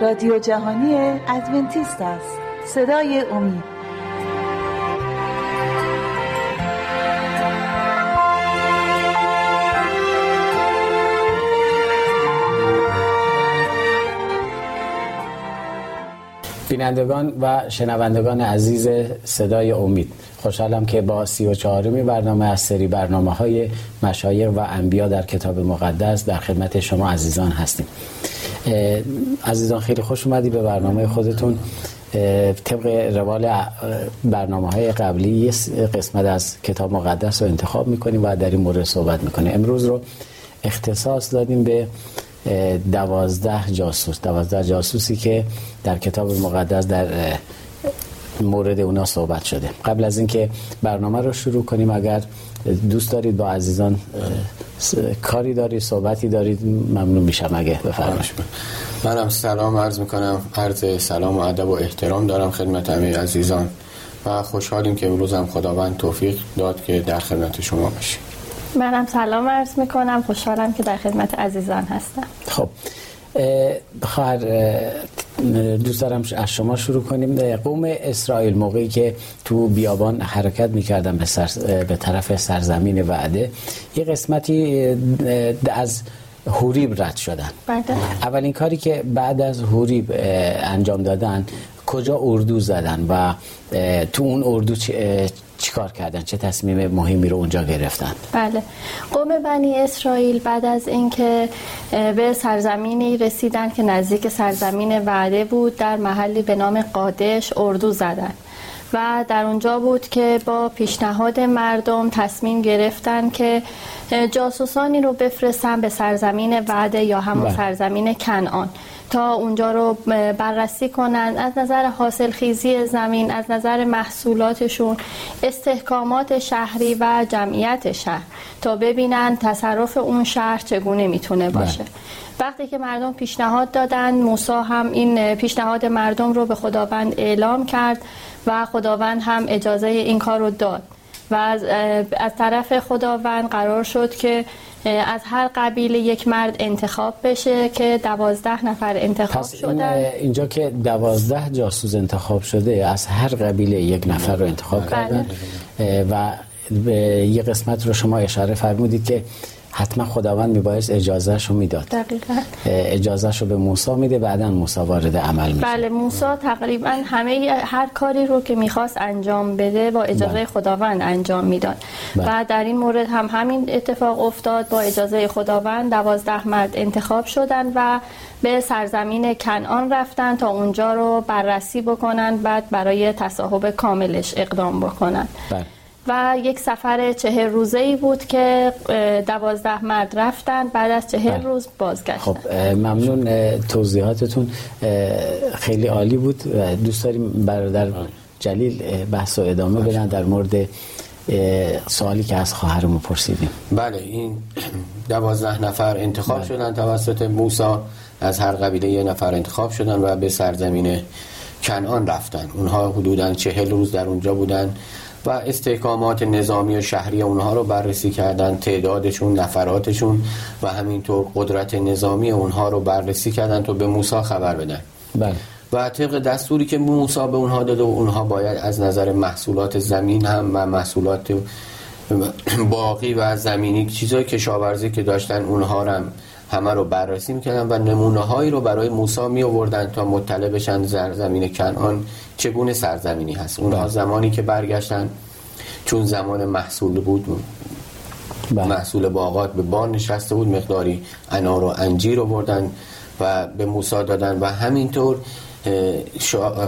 رادیو جهانی ادونتیست است. صدای امید. بینندگان و شنوندگان عزیز صدای امید خوشحالم که با سی و چهارمی برنامه از سری برنامه های مشایر و انبیا در کتاب مقدس در خدمت شما عزیزان هستیم. عزیزان خیلی خوش اومدی به برنامه خودتون. طبق روال برنامه های قبلی یه قسمت از کتاب مقدس رو انتخاب می‌کنیم و در این مورد صحبت می‌کنیم. امروز رو اختصاص دادیم به دوازده جاسوس. دوازده جاسوسی که در کتاب مقدس در مورد اونا صحبت شده. قبل از اینکه برنامه رو شروع کنیم اگر دوست دارید با عزیزان کاری دارید صحبتی دارید ممنون میشم اگه بفرمایید. منم سلام عرض می‌کنم. عرض سلام و ادب و احترام دارم خدمت همه عزیزان و خوشحالیم که امروز هم خداوند توفیق داد که در خدمت شما باشیم. منم سلام عرض می‌کنم. خوشحالم که در خدمت عزیزان هستم. خب بخواهر دوست دارم از شما شروع کنیم قوم اسرائیل موقعی که تو بیابان حرکت می‌کردن به, سر، به طرف سرزمین وعده یه قسمتی از هوریب رد شدن بله. اولین کاری که بعد از هوریب انجام دادن کجا اردو زدن و تو اون اردو چیکار کردن؟ چه تصمیم مهمی رو اونجا گرفتن؟ بله. قوم بنی اسرائیل بعد از اینکه به سرزمینی رسیدن که نزدیک سرزمین وعده بود در محلی به نام قادش اردو زدن. و در اونجا بود که با پیشنهاد مردم تصمیم گرفتن که جاسوسانی رو بفرستن به سرزمین وعده یا همون بله. سرزمین کنعان. تا اونجا رو بررسی کنند از نظر حاصل خیزی زمین از نظر محصولاتشون استحکامات شهری و جمعیت شهر. تا ببینن تصرف اون شهر چگونه می‌تونه بله. باشه. وقتی که مردم پیشنهاد دادن موسی هم این پیشنهاد مردم رو به خداوند اعلام کرد. و خداوند هم اجازه این کار رو داد. و از, از طرف خداوند قرار شد که از هر قبیله یک مرد انتخاب بشه که دوازده نفر انتخاب پس شدن. اینجا که دوازده جاسوس انتخاب شده از هر قبیله یک نفر رو انتخاب بله. کردن. و یه قسمت رو شما اشاره فرمودید که حتما خداوند میبایست اجازه شو می‌داد دقیقا اجازه شو به موسی میده بعدا موسی وارد عمل میشه بله موسی تقریبا همه هر کاری رو که می‌خواست انجام بده با اجازه بله. خداوند انجام می‌داد بله. و در این مورد هم همین اتفاق افتاد با اجازه خداوند دوازده مرد انتخاب شدن و به سرزمین کنعان رفتن تا اونجا رو بررسی بکنن بعد برای تصاحب کاملش اقدام بکنن بله. و یک سفر چهر روزه ای بود که دوازده مرد رفتن بعد از چهر بله. روز بازگشتن. خب ممنون توضیحاتتون خیلی عالی بود دوست داریم برادر جلیل بحث و ادامه بدن در مورد سوالی که از خواهرمون پرسیدیم. بله این دوازده نفر انتخاب بله. شدن توسط موسا از هر قبیله یه نفر انتخاب شدن و به سرزمین کنعان رفتن. اونها حدودا چهل روز در اونجا بودن. و استحکامات نظامی و شهری اونها رو بررسی کردن تعدادشون نفراتشون و همینطور قدرت نظامی اونها رو بررسی کردن تا به موسی خبر بدن بله. و طبق دستوری که موسی به اونها داده و اونها باید از نظر محصولات زمین هم و محصولات باقی و زمینی چیزای کشاورزی که داشتن اونها هم همه رو بررسی می‌کردن و نمونه هایی رو برای موسی می آوردن تا مطلع بشن زمین کنعان چگونه سرزمینی هست اونها. زمانی که برگشتن چون زمان محصول بود بله. محصول باغات به بار نشسته بود مقداری انار و انجیر رو بردن و به موسی دادن و همینطور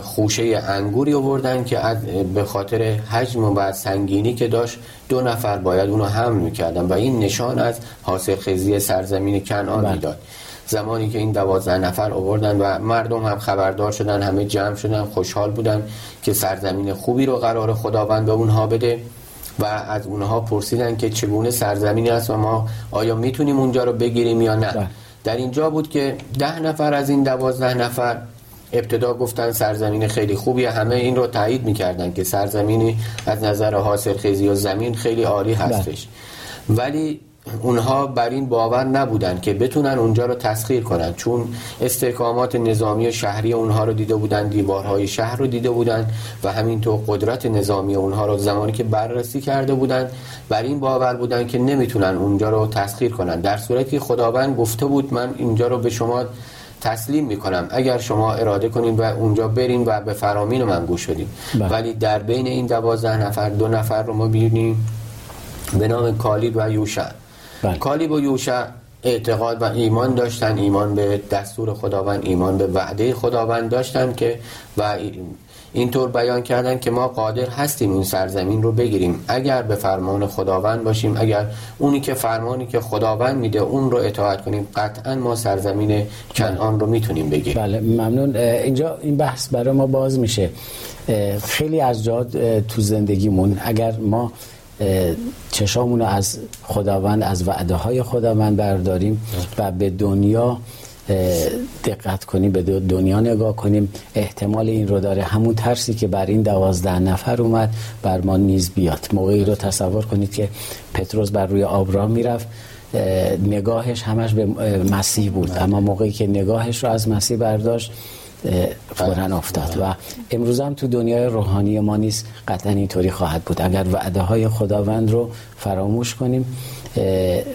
خوشه انگوری آوردن که به خاطر حجم و سنگینی که داشت دو نفر باید اونو حمل می‌کردن و این نشان از حاصل خیزی سرزمین کنعان بله. می‌داد زمانی که این دوازده نفر آوردن و مردم هم خبردار شدن همه جمع شدن خوشحال بودن که سرزمین خوبی رو قرار خداوند به اونها بده و از اونها پرسیدن که چگونه سرزمینی است و ما آیا می‌تونیم اونجا رو بگیریم یا نه بله. در اینجا بود که ده نفر از این دوازده نفر ابتدا گفتن سرزمین خیلی خوبی همه این رو تایید می‌کردن که سرزمینی از نظر حاصل خیزی و زمین خیلی عالی بله. هستش. ولی اونها بر این باور نبودن که بتونن اونجا رو تسخیر کنن. چون استحکامات نظامی و شهری اونها رو دیده بودن دیوارهای شهر رو دیده بودن و همینطور قدرت نظامی اونها رو زمانی که بررسی کرده بودن بر این باور بودن که نمی‌تونن اونجا رو تسخیر کنن. در صورتی خداوند گفته بود من اینجا رو به شما تسلیم می‌کنم اگر شما اراده کنین و اونجا برین و به فرامین من گوش بدین بله. ولی در بین این دوازده نفر دو نفر رو ما بینیم به نام کالیب و یوشع بله. کالیب و یوشع اعتقاد و ایمان داشتن ایمان به دستور خداوند ایمان به وعده خداوند داشتن که و اینطور بیان کردن که ما قادر هستیم این سرزمین رو بگیریم. اگر به فرمان خداوند باشیم اگر اونی که فرمانی که خداوند میده اون رو اطاعت کنیم قطعا ما سرزمین کنعان رو می‌تونیم بگیریم. بله ممنون. اینجا این بحث برای ما باز میشه. خیلی از جاد تو زندگیمون اگر ما چشامون رو از خداوند از وعده های خداوند برداریم و به دنیا دقت کنیم به دنیا نگاه کنیم. احتمال این رو داره. همون ترسی که بر این دوازده نفر اومد بر ما نیز بیاد. موقعی رو تصور کنید که پتروس بر روی آب راه می‌رفت. نگاهش همش به مسیح بود. اما موقعی که نگاهش رو از مسیح برداشت فورا افتاد. و امروز هم تو دنیای روحانی ما نیست قطعا اینطوری خواهد بود. اگر وعده های خداوند رو فراموش کنیم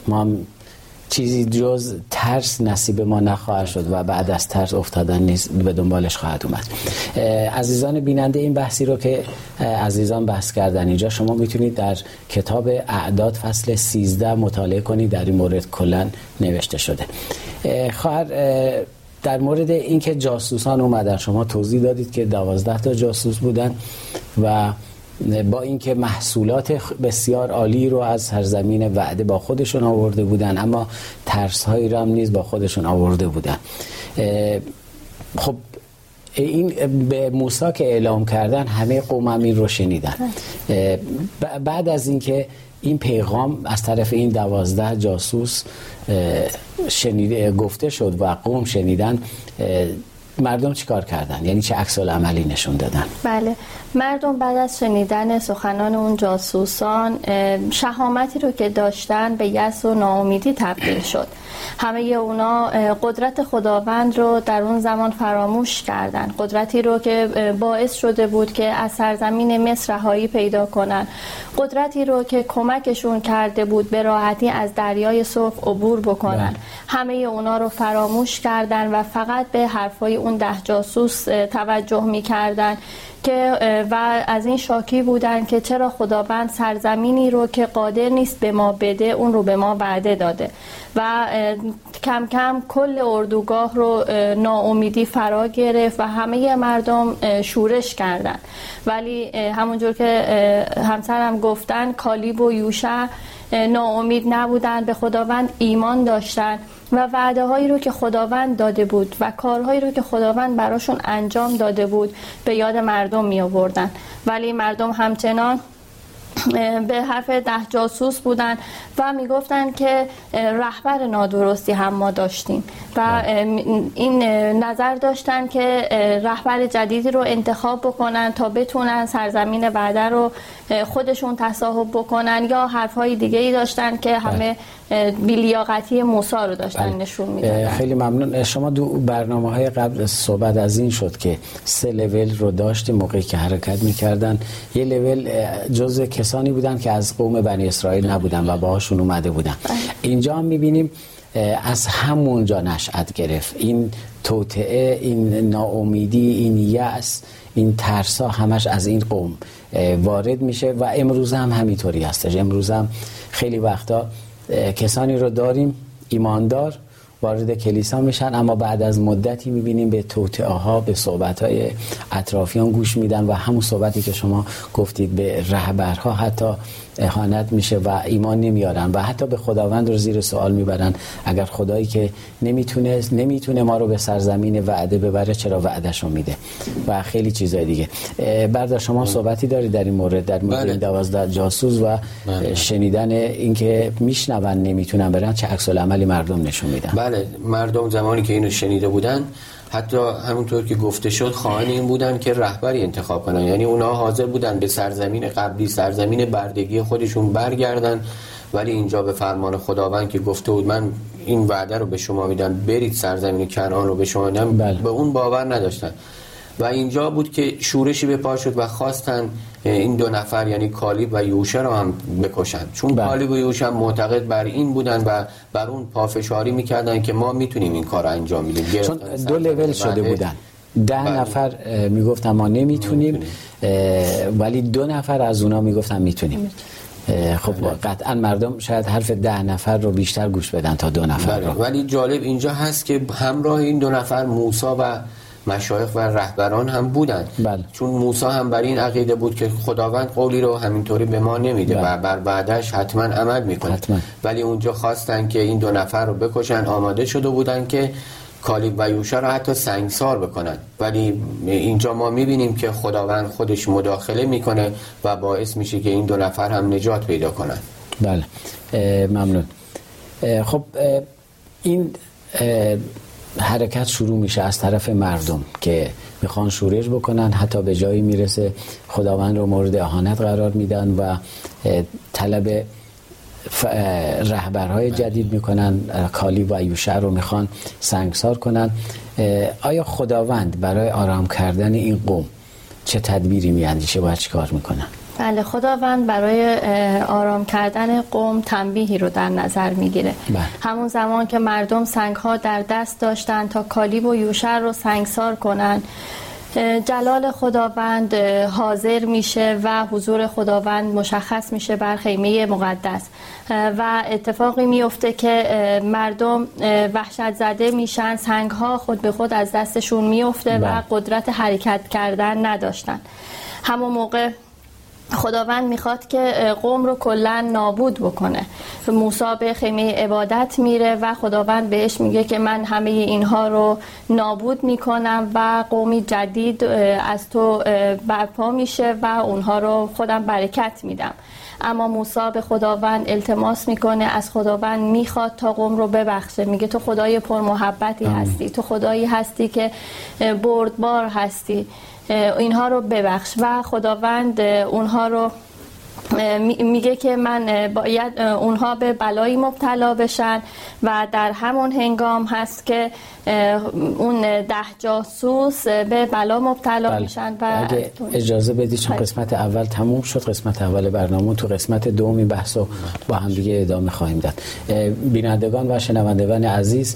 ما چیزی جز ترس نصیب ما نخواهد شد و بعد از ترس افتادن نیست به دنبالش خواهد اومد. عزیزان بیننده این بحثی رو که عزیزان بحث کردن اینجا شما می‌تونید در کتاب اعداد فصل 13 مطالعه کنید در این مورد کلا نوشته شده. خواهر در مورد اینکه جاسوسان اومدن شما توضیح دادید که دوازده تا جاسوس بودن و با اینکه محصولات بسیار عالی رو از سرزمین وعده با خودشون آورده بودن اما ترس هایی رو هم نیز با خودشون آورده بودن. خب این به موسی که اعلام کردن همه قوم این رو شنیدن. بعد از اینکه این پیغام از طرف این دوازده جاسوس شنیده گفته شد و قوم شنیدن مردم چیکار کردن؟ یعنی چه عکس عملی نشون دادن؟ بله. مردم بعد از شنیدن سخنان اون جاسوسان شهامتی رو که داشتن به یس و ناامیدی تبدیل شد. همه اونا قدرت خداوند رو در اون زمان فراموش کردن. قدرتی رو که باعث شده بود که از سرزمین مصر رهایی پیدا کنن. قدرتی رو که کمکشون کرده بود به راحتی از دریای صبح عبور بکنن. بله. همه اونا رو فراموش کردن و فقط به حرفای اون ده جاسوس توجه می‌کردن. که و از این شاکی بودن که چرا خداوند سرزمینی رو که قادر نیست به ما بده اون رو به ما وعده داده. و کم کم کل اردوگاه رو ناامیدی فرا گرفت و همه مردم شورش کردن. ولی همونجور که همسرم گفتن کالیب و یوشع ناامید نبودن به خداوند ایمان داشتن. و وعده هایی رو که خداوند داده بود و کارهایی رو که خداوند براشون انجام داده بود به یاد مردم می آوردن ولی مردم همچنان به حرف ده جاسوس بودن و می‌گفتن که رهبر نادرستی هم ما داشتیم. و این نظر داشتن که رهبر جدیدی رو انتخاب بکنن تا بتونن سرزمین وعده رو خودشون تصاحب بکنن یا حرفهای دیگه ای داشتن که همه بیلیاقتی موسا رو داشتن بله. نشون می‌دادن. خیلی ممنون. شما دو برنامه های قبل صحبت از این شد که سه لول رو داشتیم موقعی که حرکت می‌کردن. یه لول جز کسانی بودن که از قوم بنی اسرائیل نبودن و باهاشون اومده بودن. بله. اینجا هم می‌بینیم از همونجا نشأت گرفت. این توطعه این ناامیدی این یأس این ترسا همش از این قوم وارد میشه و امروز هم همینطوری هستش. امروز هم خیلی وقتا کسانی رو داریم ایماندار وارد کلیسا میشن اما بعد از مدتی می‌بینیم به توطعه ها به صحبت های اطرافیان گوش میدن و همون صحبتی که شما گفتید به رهبرها حتی اهانت میشه و ایمان نمیارن و حتی به خداوند رو زیر سوال می‌برن. اگر خدایی که نمی‌تونه نمی‌تونه ما رو به سرزمین وعده ببره چرا وعدهشو میده؟ و خیلی چیزای دیگه. بعد شما صحبتی دارید در این مورد در مورد بله. دوازده جاسوس و بله. شنیدن اینکه میشنون نمی‌تونن برن چه عکس عملی مردم نشون میدن. بله مردم زمانی که اینو شنیده بودن حتی همونطور که گفته شد خواهان این بودن که رهبری انتخاب کنن. یعنی اونا حاضر بودن به سرزمین قبلی سرزمین بردگی خودشون برگردن. ولی اینجا به فرمان خداوند که گفته بود من این وعده رو به شما میدم برید سرزمین کنعان رو به شما میدم. بله. به اون باور نداشتن. و اینجا بود که شورشی به پا شد و خواستن این دو نفر یعنی کالیب و یوشه رو هم بکشن چون بله. کالیب و یوشه هم معتقد بر این بودن و بر اون پافشاری می‌کردن که ما می‌تونیم این کار انجام میدیم چون دو لول شده بودن ده بله. نفر می‌گفتن ما نمی‌تونیم ولی دو نفر از اونا می‌گفتن می‌تونیم خب قطعا مردم شاید حرف ده نفر رو بیشتر گوش بدن تا دو نفر بله. رو. ولی جالب اینجا هست که همراه این دو نفر موسا و مشایخ و رهبران هم بودن بله. چون موسی هم بر این عقیده بود که خداوند قولی رو همینطوری به ما نمیده بله. و بر بعدش حتما عمل می‌کنه حتما. ولی اونجا خواستن که این دو نفر رو بکشن آماده شده بودن که کالیب و یوشا رو حتی سنگسار بکنن ولی اینجا ما می‌بینیم که خداوند خودش مداخله می‌کنه و باعث میشه که این دو نفر هم نجات پیدا کنن بله ممنون خب این حرکت شروع میشه از طرف مردم که می‌خوان شورش بکنن حتی به جایی می‌رسه خداوند رو مورد اهانت قرار میدن و طلب رهبرهای جدید می‌کنن کالی و یوشع رو می‌خوان سنگسار کنن. آیا خداوند برای آرام کردن این قوم چه تدبیری میاندیشه؟ باید چیکار می‌کنن؟ بله خداوند برای آرام کردن قوم تنبیهی رو در نظر می‌گیره بله. همون زمان که مردم سنگ ها در دست داشتن تا کالیب و یوشر رو سنگسار کنن جلال خداوند حاضر میشه و حضور خداوند مشخص میشه بر خیمه مقدس و اتفاقی میفته که مردم وحشت زده میشن سنگ ها خود به خود از دستشون میفته و بله. قدرت حرکت کردن نداشتن همون موقع خداوند می‌خواد که قوم رو کلا نابود بکنه. موسی به خیمه عبادت میره و خداوند بهش میگه که من همه اینها رو نابود می‌کنم و قومی جدید از تو برپا میشه و اونها رو خودم برکت میدم. اما موسی به خداوند التماس می‌کنه از خداوند می‌خواد تا قوم رو ببخشه. میگه تو خدای پرمحبتی هستی تو خدایی هستی که بردبار هستی. اینها رو ببخش. و خداوند اونها رو میگه که من باید اونها به بلایی مبتلا بشن و در همون هنگام هست که اون ده جاسوس به بلا مبتلا بله. میشن و اگه اجازه بدید چون قسمت اول تموم شد قسمت اول برنامه تو قسمت دومی بحث رو با هم دیگه ادامه خواهیم داد. بینندگان و شنوندگان عزیز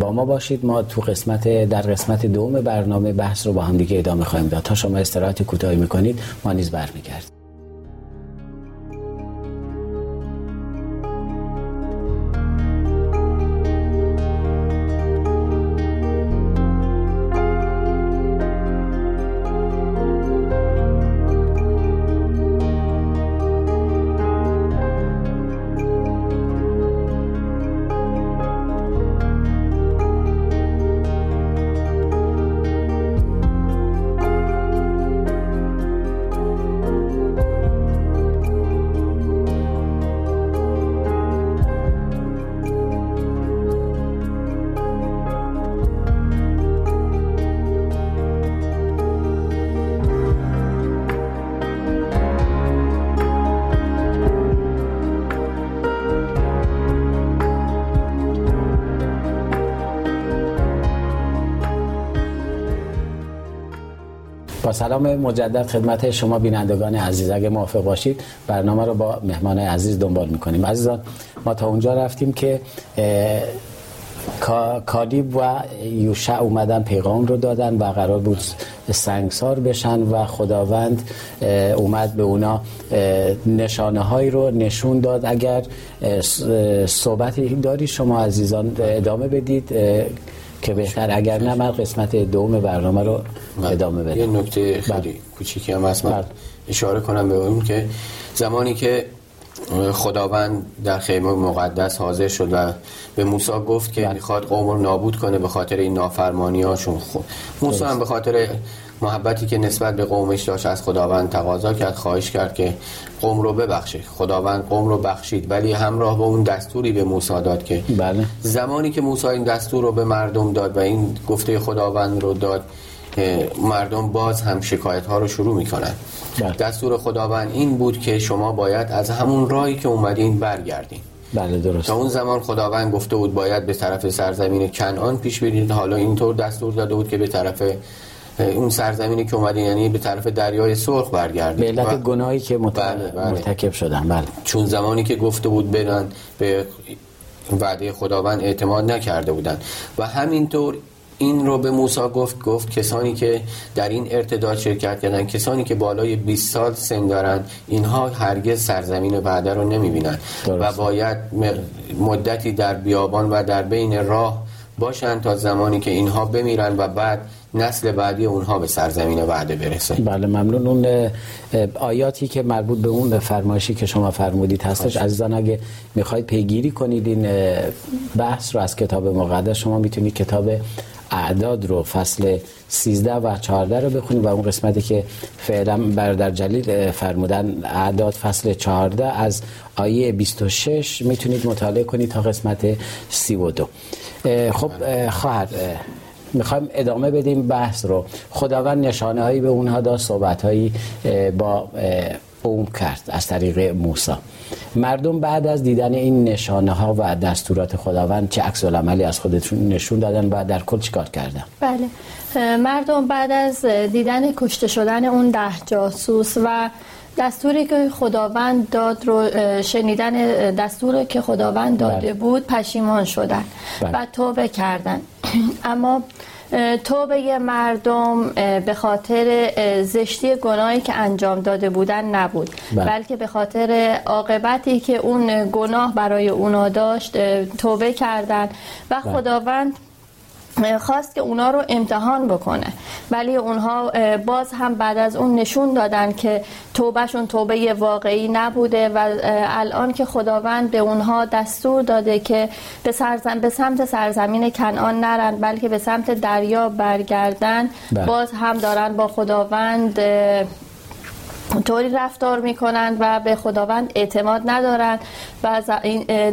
با ما باشید. ما تو قسمت در قسمت دوم برنامه بحث رو با هم دیگه ادامه خواهیم داد. تا شما استراحت کوتاهی می‌کنید ما نیز برمیگردیم. سلام مجدد خدمت شما بینندگان عزیز. اگه موافق باشید برنامه رو با مهمان عزیز دنبال می‌کنیم. عزیزان ما تا اونجا رفتیم که کالیب و یوشع اومدن پیغام رو دادن و قرار بود سنگسار بشن و خداوند اومد به اونا نشانه هایی رو نشون داد. اگر صحبتی داری شما عزیزان ادامه بدید که بهتر اگر نه من قسمت دوم برنامه رو بله. ادامه بدم یه نکته خیلی بله. کوچیکی هم هست من بله. اشاره کنم به اون که زمانی که خداوند در خیمه مقدس حاضر شد و به موسی گفت که می‌خواد قوم رو نابود کنه به خاطر این نافرمانی هاشون خود موسی هم به خاطر محبتی که نسبت به قومش داشت از خداوند تقاضا کرد خواهش کرد که قوم رو ببخشه خداوند قوم رو بخشید ولی همراه با اون دستوری به موسی داد که بله. زمانی که موسی این دستور رو به مردم داد و این گفته خداوند رو داد مردم باز هم شکایت ها رو شروع می‌کنن. بله. دستور خداوند این بود که شما باید از همون راهی که اومدین برگردین. بله درست. تا اون زمان خداوند گفته بود باید به طرف سرزمین کنعان پیش برید. حالا اینطور دستور داده بود که به طرف اون سرزمینی که اومدین یعنی به طرف دریای سرخ برگردید به علت گناهی که مت... بله بله. مرتکب شدن بله. چون زمانی که گفته بود برن به وعده خداوند اعتماد نکرده بودن. و همینطور این رو به موسی گفت گفت کسانی که در این ارتداد شرکت کردن کسانی که بالای 20 سال سن دارن اینها هرگز سرزمین وعده رو نمی‌بینن و باید مدتی در بیابان و در بین راه باشن تا زمانی که اینها بمیرن و بعد نسل بعدی اونها به سرزمین وعده برسه. بله ممنون. اون آیاتی که مربوط به اون فرمایشی که شما فرمودید هستش. عزیزان اگه می‌خواید پیگیری کنید این بحث رو از کتاب مقدس شما می‌تونید کتاب اعداد رو فصل 13 و 14 رو بخونید و اون قسمتی که فعلا برادر جلیل فرمودن اعداد فصل 14 از آیه 26 می‌تونید مطالعه کنید تا قسمت 32 خب خواهر می‌خوایم ادامه بدیم بحث رو. خداوند نشانه هایی به اونها داد صحبت هایی با قوم کرد از طریق موسی. مردم بعد از دیدن این نشانه ها و دستورات خداوند چه عکس عملی از خودشون نشون دادن و در کل چیکار کردن؟ بله. مردم بعد از دیدن کشته شدن اون ده جاسوس و دستوری که خداوند داد رو شنیدن دستوری که خداوند داده بله. بود پشیمان شدن بله. و توبه کردن. اما توبه مردم به خاطر زشتی گناهی که انجام داده بودن نبود بله. بلکه به خاطر عاقبتی که اون گناه برای اونا داشت توبه کردن و بله. خداوند خواست که اونا رو امتحان بکنه ولی اونها باز هم بعد از اون نشون دادن که توبهشون توبه واقعی نبوده و الان که خداوند به اونها دستور داده که به, سرزم به سمت سرزمین کنعان نرن بلکه به سمت دریا برگردن بله. باز هم دارن با خداوند طوری رفتار می‌کنند و به خداوند اعتماد ندارند و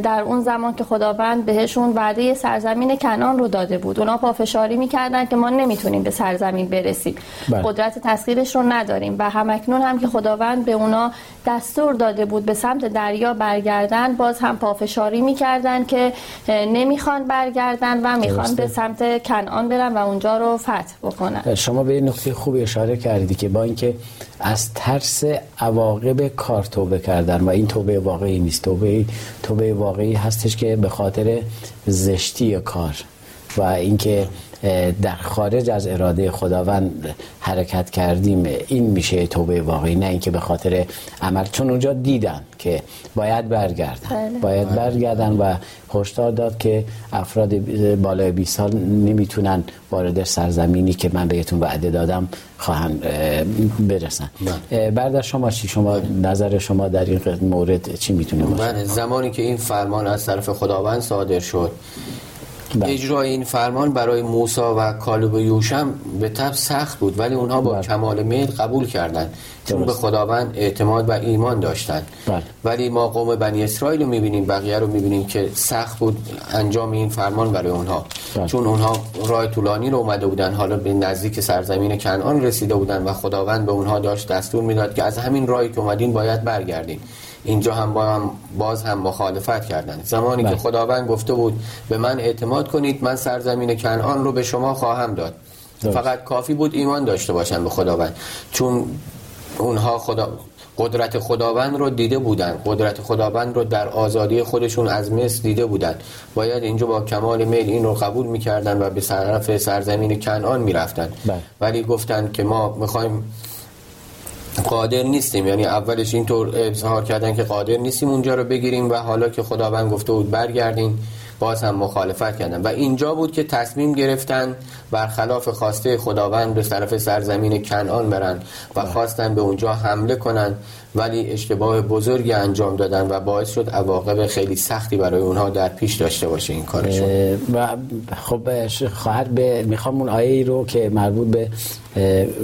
در اون زمان که خداوند بهشون وعده سرزمین کنان رو داده بود. اونا پافشاری می‌کردن که ما نمی‌تونیم به سرزمین برسیم. بله. قدرت تسخیرش رو نداریم و همکنون هم که خداوند به اونا دستور داده بود به سمت دریا برگردن باز هم پافشاری می‌کردن که نمی‌خوان برگردن و می‌خوان به سمت کنعان برن و اونجا رو فتح بکنن. شما به نکته خوبی اشاره کردی که با اینکه از ترس عواقب کار توبه کردن و این توبه واقعی نیست. توبه توبه واقعی هستش که به خاطر زشتی کار و اینکه در خارج از اراده خداوند حرکت کردیم. این میشه توبه واقعی نه اینکه به خاطر عمل. چون اونجا دیدن که باید برگردن. بله. باید برگردن و هشدار داد که افراد بالای 20 سال نمی‌تونن وارد سرزمینی که من بهتون وعده دادم خواهن برسن. بله. بعد از شما چی؟ شما نظر شما در این مورد چی می‌تونه باشه؟ بله، زمانی که این فرمان از طرف خداوند صادر شد بله. اجرای این فرمان برای موسی و کالب و یوشم به طب سخت بود ولی اونها با بله. کمال میل قبول کردند. چون به خداوند اعتماد و ایمان داشتند. بله. ولی ما قوم بنی اسرائیل رو می‌بینیم بقیه رو می‌بینیم که سخت بود انجام این فرمان برای اونها. چون اونها راه طولانی رو اومده بودن حالا به نزدیک سرزمین کنعان رسیده بودن و خداوند به اونها داشت دستور می‌داد که از همین راهی که اومدین باید برگردین. اینجا هم با هم باز هم مخالفت کردند زمانی که بله. خداوند گفته بود به من اعتماد کنید من سرزمین کنعان رو به شما خواهم داد. فقط کافی بود ایمان داشته باشن به خداوند. چون اونها خدا قدرت خداوند رو دیده بودن قدرت خداوند رو در آزادی خودشون از مصر دیده بودن باید اینجا با کمال میل این رو قبول می‌کردن و به طرف سرزمین کنعان می‌رفتن بله. ولی گفتند که ما می‌خوایم قادر نیستیم. یعنی اولش اینطور اظهار کردن که قادر نیستیم اونجا رو بگیریم و حالا که خداوند گفته بود برگردین. باز هم مخالفت کردن. و اینجا بود که تصمیم گرفتن برخلاف خواسته خداوند به طرف سرزمین کنعان برن و بله. خواستن به اونجا حمله کنن ولی اشتباه بزرگی انجام دادن و باعث شد عواقب خیلی سختی برای اونها در پیش داشته باشه این کارشون و خب خواهر به می‌خوام اون آیه ای رو که مربوط به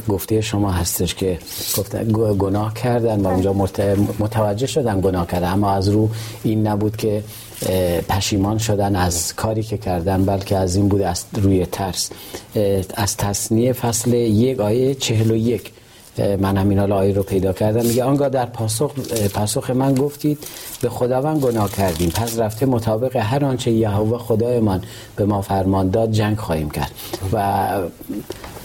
گفته شما هستش که گفتن گناه کردن و اونجا متوجه شدن گناه کردن. اما از رو این نبود که پشیمان شدن از کاری که کردن بلکه از این بود از روی ترس. از تصنیه فصل یک آیه چهل و یک. من همین حال آیه رو پیدا کردم. میگه آنگاه در پاسخ, پاسخ من گفتید به خداوند گناه کردیم. پس رفته مطابق هر آنچه یهوه خدایمان به ما فرمان داد جنگ خواهیم کرد. و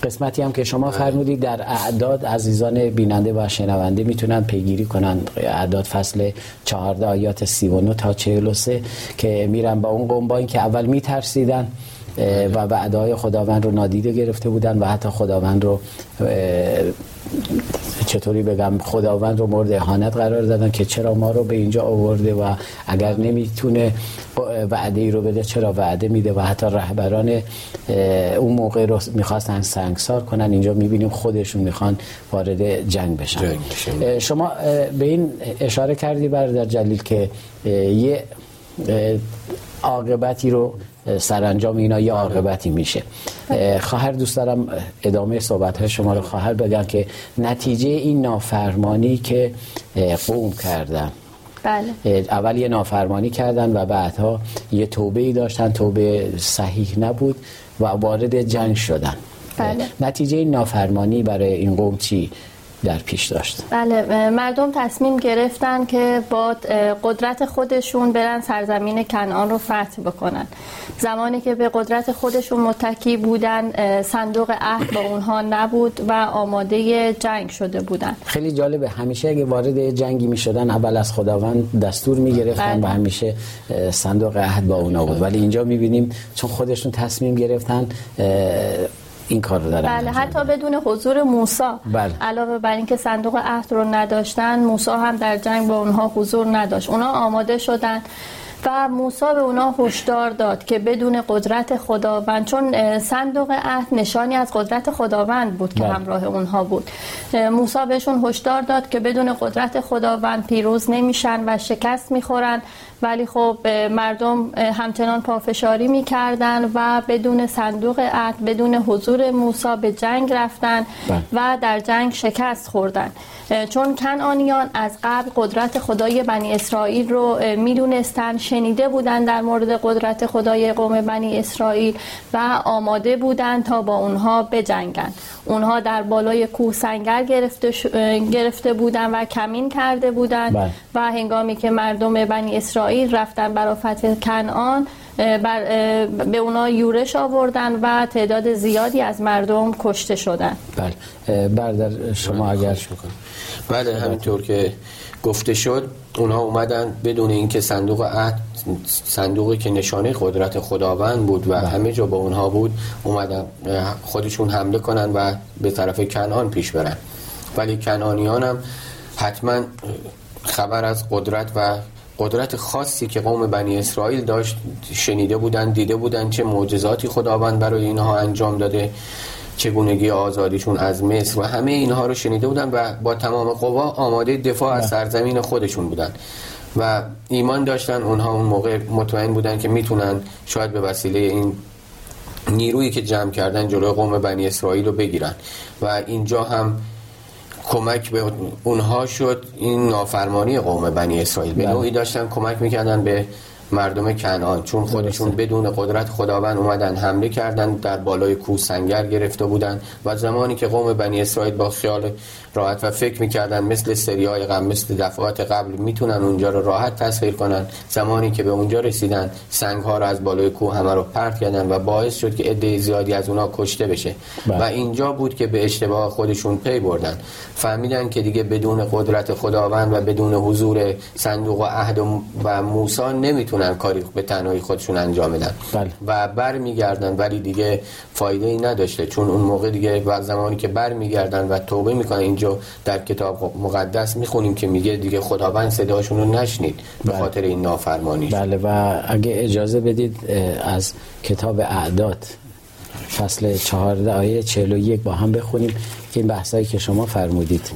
قسمتی هم که شما فرمودید در اعداد عزیزان بیننده و شنونده می‌تونن پیگیری کنن. اعداد فصل 14 آیات 39 تا 43 که میرن با اون قوم با این که اول میترسیدن و وعده خداوند رو نادیده گرفته بودن و حتی خداوند رو چطوری بگم خداوند رو مورد اهانت قرار دادن که چرا ما رو به اینجا آورده و اگر نمی‌تونه وعده ای رو بده چرا وعده میده و حتی رهبران اون موقع رو می‌خواستن سنگسار کنن اینجا می‌بینیم خودشون می‌خوان وارد جنگ بشن. شما به این اشاره کردی برادر جلیل که یه عاقبتی رو سرانجام اینا یه عاقبتی میشه. خواهر دوست دارم ادامه صحبت های شما رو خواهر بگم که نتیجه این نافرمانی که قوم کردن. بله. اول یه نافرمانی کردن و بعدها یه توبه ای داشتن. توبه صحیح نبود و وارد جنگ شدن. بله. نتیجه این نافرمانی برای این قوم چی؟ در پیش داشت. بله مردم تصمیم گرفتن که با قدرت خودشون برن سرزمین کنعان رو فتح بکنن. زمانی که به قدرت خودشون متکی بودن صندوق عهد با اونها نبود و آماده جنگ شده بودن. خیلی جالبه همیشه اگه وارد جنگی می شدن اول از خداوند دستور می گرفتن بله. و همیشه صندوق عهد با اونا بود. ولی اینجا می بینیم چون خودشون تصمیم گرفتن این کار رو دارن بله حتی بدون حضور موسی بله. علاوه بر اینکه صندوق عهد رو نداشتن موسی هم در جنگ با اونها حضور نداشت اونا آماده شدن و موسی به اونا هشدار داد که بدون قدرت خداوند چون صندوق عهد نشانی از قدرت خداوند بود که بله. همراه اونها بود موسی بهشون هشدار داد که بدون قدرت خداوند پیروز نمیشن و شکست می‌خورن ولی خب مردم همچنان پافشاری می‌کردن و بدون صندوق عهد بدون حضور موسی به جنگ رفتن بله. و در جنگ شکست خوردن چون کنعانیان از قبل قدرت خدای بنی اسرائیل رو می‌دونستن شنیده بودن در مورد قدرت خدای قوم بنی اسرائیل و آماده بودن تا با اونها بجنگن اونها در بالای کوه سنگر گرفته, گرفته بودن و کمین کرده بودن بله. و هنگامی که مردم بنی اسرائیل رفتن برای فتح کنعان بر به اونا یورش آوردن و تعداد زیادی از مردم کشته شدن. بله. بردر شما اگر بله همینطور که گفته شد اونها اومدن بدون اینکه صندوق عهد صندوقی که نشانه قدرت خداوند بود و بله. همه جا با اونها بود اومدن خودشون حمله کنن و به طرف کنان پیش برن. ولی کنانیان هم حتما خبر از قدرت و قدرت خاصی که قوم بنی اسرائیل داشت شنیده بودن دیده بودن چه معجزاتی خداوند برای اینها انجام داده چگونگی آزادیشون از مصر و همه اینها رو شنیده بودن و با تمام قوا آماده دفاع از سرزمین خودشون بودن و ایمان داشتن. اونها اون موقع مطمئن بودن که می‌تونن شاید به وسیله این نیرویی که جمع کردن جلوی قوم بنی اسرائیل رو بگیرن. و اینجا هم کمک به اونها شد این نافرمانی قوم بنی اسرائیل به بله. نوعی داشتن کمک می‌کردن به مردم کنعان چون خودشون بدون قدرت خداوند اومدن حمله کردن در بالای کوه سنگر گرفته بودن و زمانی که قوم بنی اسرائیل با خیال راحت و فکر می‌کردن مثل سریای قبل مثل دفعات قبل می‌تونن اونجا رو راحت تسخیر کنن زمانی که به اونجا رسیدن سنگ ها رو از بالای کوه همه رو پرت کردن و باعث شد که عده زیادی از اونا کشته بشه. بله. و اینجا بود که به اشتباه خودشون پی بردن. فهمیدن که دیگه بدون قدرت خداوند و بدون حضور صندوق و عهد و موسی نمی‌تونن کاری به تنهایی خودشون انجام بدن بله. و برمیگردن ولی دیگه فایده ای نداشته چون اون موقع دیگه و زمانی که برمیگردن و توبه می‌کنن اینجا در کتاب مقدس می‌خونیم که میگه دیگه خداوند صداشون رو نشنید به بله. خاطر این نافرمانی بله و اگه اجازه بدید از کتاب اعداد فصل 14 آیه 41 با هم بخونیم این بحثایی که شما فرمودید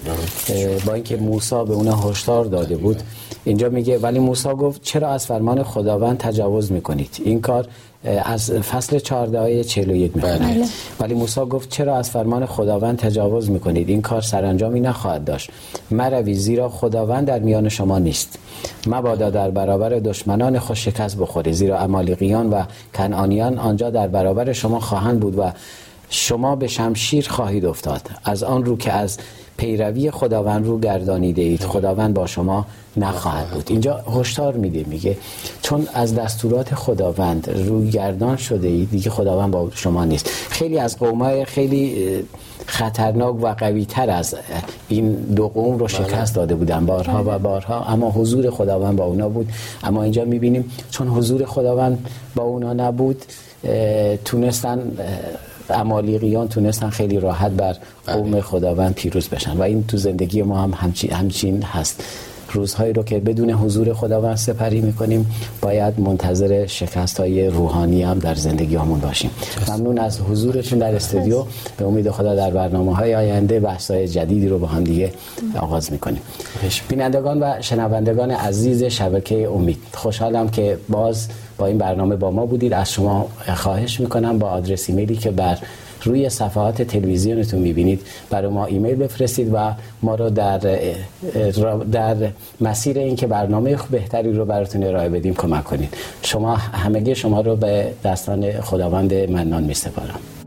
با اینکه موسی به اونا هشدار داده بود اینجا میگه ولی موسی گفت چرا از فرمان خداوند تجاوز می‌کنید؟ این کار از فصل 14 آیه 41 می‌خونه بله. ولی موسی گفت چرا از فرمان خداوند تجاوز می‌کنید؟ این کار سرانجامی نخواهد داشت. مروی زیرا خداوند در میان شما نیست. مبادا در برابر دشمنان خود شکست بخورید زیرا امالیقیان و کنعانیان آنجا در برابر شما خواهند بود و شما به شمشیر خواهید افتاد. از آن رو که از پیروی خداوند رو گردانیده اید. خداوند با شما نخواهد بود. اینجا هشدار میده میگه چون از دستورات خداوند روی گردان شده اید دیگه خداوند با شما نیست. خیلی از قومای خیلی خطرناک و قوی تر از این دو قوم رو شکست داده بودن. بارها و بارها. اما حضور خداوند با اونا بود. اما اینجا می‌بینیم چون حضور خداوند با اونا نبود تونستن امالیقیان تونستن خیلی راحت بر قوم بله. خداوند پیروز بشن و این تو زندگی ما هم همچین, همچین هست روزهایی رو که بدون حضور خداوند سپری می‌کنیم باید منتظر شکست های روحانی هم در زندگی همون باشیم. ممنون از حضورتون در استودیو. به امید خدا در برنامه های آینده بحث های جدیدی رو با هم دیگه آغاز می‌کنیم. بینندگان و شنوندگان عزیز شبکه امید خوشحالم که باز با این برنامه با ما بودید. از شما خواهش می‌کنم با آدرس ایمیلی که بر روی صفحات تلویزیونتون می‌بینید. برای ما ایمیل بفرستید و ما رو در در مسیر اینکه برنامه بهتری رو براتون ارائه بدیم کمک کنید. شما همگی شما رو به دستان خداوند منان میسپارم.